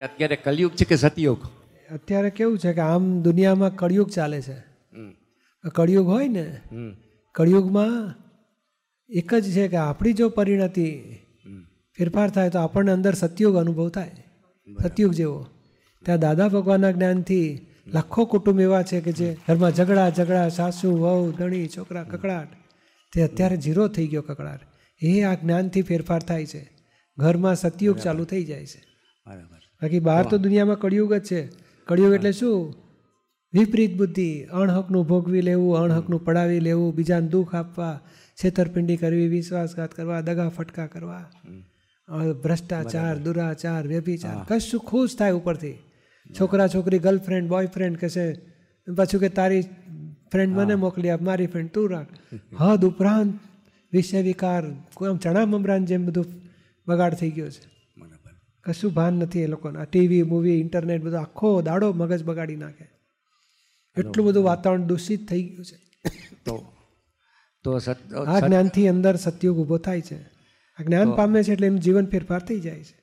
અત્યારે કલયુગ છે કે સતયુગ? અત્યારે કેવું છે કે આમ દુનિયામાં કળિયુગ ચાલે છે. કળિયુગ હોય ને. કળિયુગમાં એક જ છે કે આપણી જો પરિણતિ ફેરફાર થાય તો આપણને અંદર સતયુગ અનુભવ થાય. સતયુગ જેવો. ત્યાં દાદા ભગવાનના જ્ઞાનથી લાખો કુટુંબ એવા છે કે જે ઘરમાં ઝઘડા ઝઘડા સાસુ વહુ ધણી છોકરા કકડાટ. તે અત્યારે ઝીરો થઈ ગયો કકડાટ. એ આ જ્ઞાનથી ફેરફાર થાય છે. ઘરમાં સતયુગ ચાલુ થઈ જાય છે. બરાબર. બાકી બહાર તો દુનિયામાં કળિયુગ જ છે. કળિયુગ એટલે શું? વિપરીત બુદ્ધિ. અણહકનું ભોગવી લેવું અણહકનું પડાવી લેવું બીજાને દુઃખ આપવા છેતરપિંડી કરવી વિશ્વાસઘાત કરવા દગા ફટકા કરવા. ભ્રષ્ટાચાર દુરાચાર વ્યભિચાર. કશું ખુશ થાય ઉપરથી. છોકરા છોકરી ગર્લફ્રેન્ડ બોયફ્રેન્ડ કહેશે પાછું કે તારી ફ્રેન્ડ મને મોકલી આપ મારી ફ્રેન્ડ તું રાખ. હદ ઉપરાંત વિષય વિકાર કોઈ આમ ચણા મમરાન જેમ બધું બગાડ થઈ ગયો છે. કશું ભાન નથી એ લોકોને. આ ટીવી મૂવી ઇન્ટરનેટ બધું આખો દાડો મગજ બગાડી નાખે. એટલું બધું વાતાવરણ દૂષિત થઈ ગયું છે. તો તો આ જ્ઞાનથી અંદર સત્યુગ ઊભો થાય છે. આ જ્ઞાન પામે છે એટલે એનું જીવન ફેરફાર થઈ જાય છે.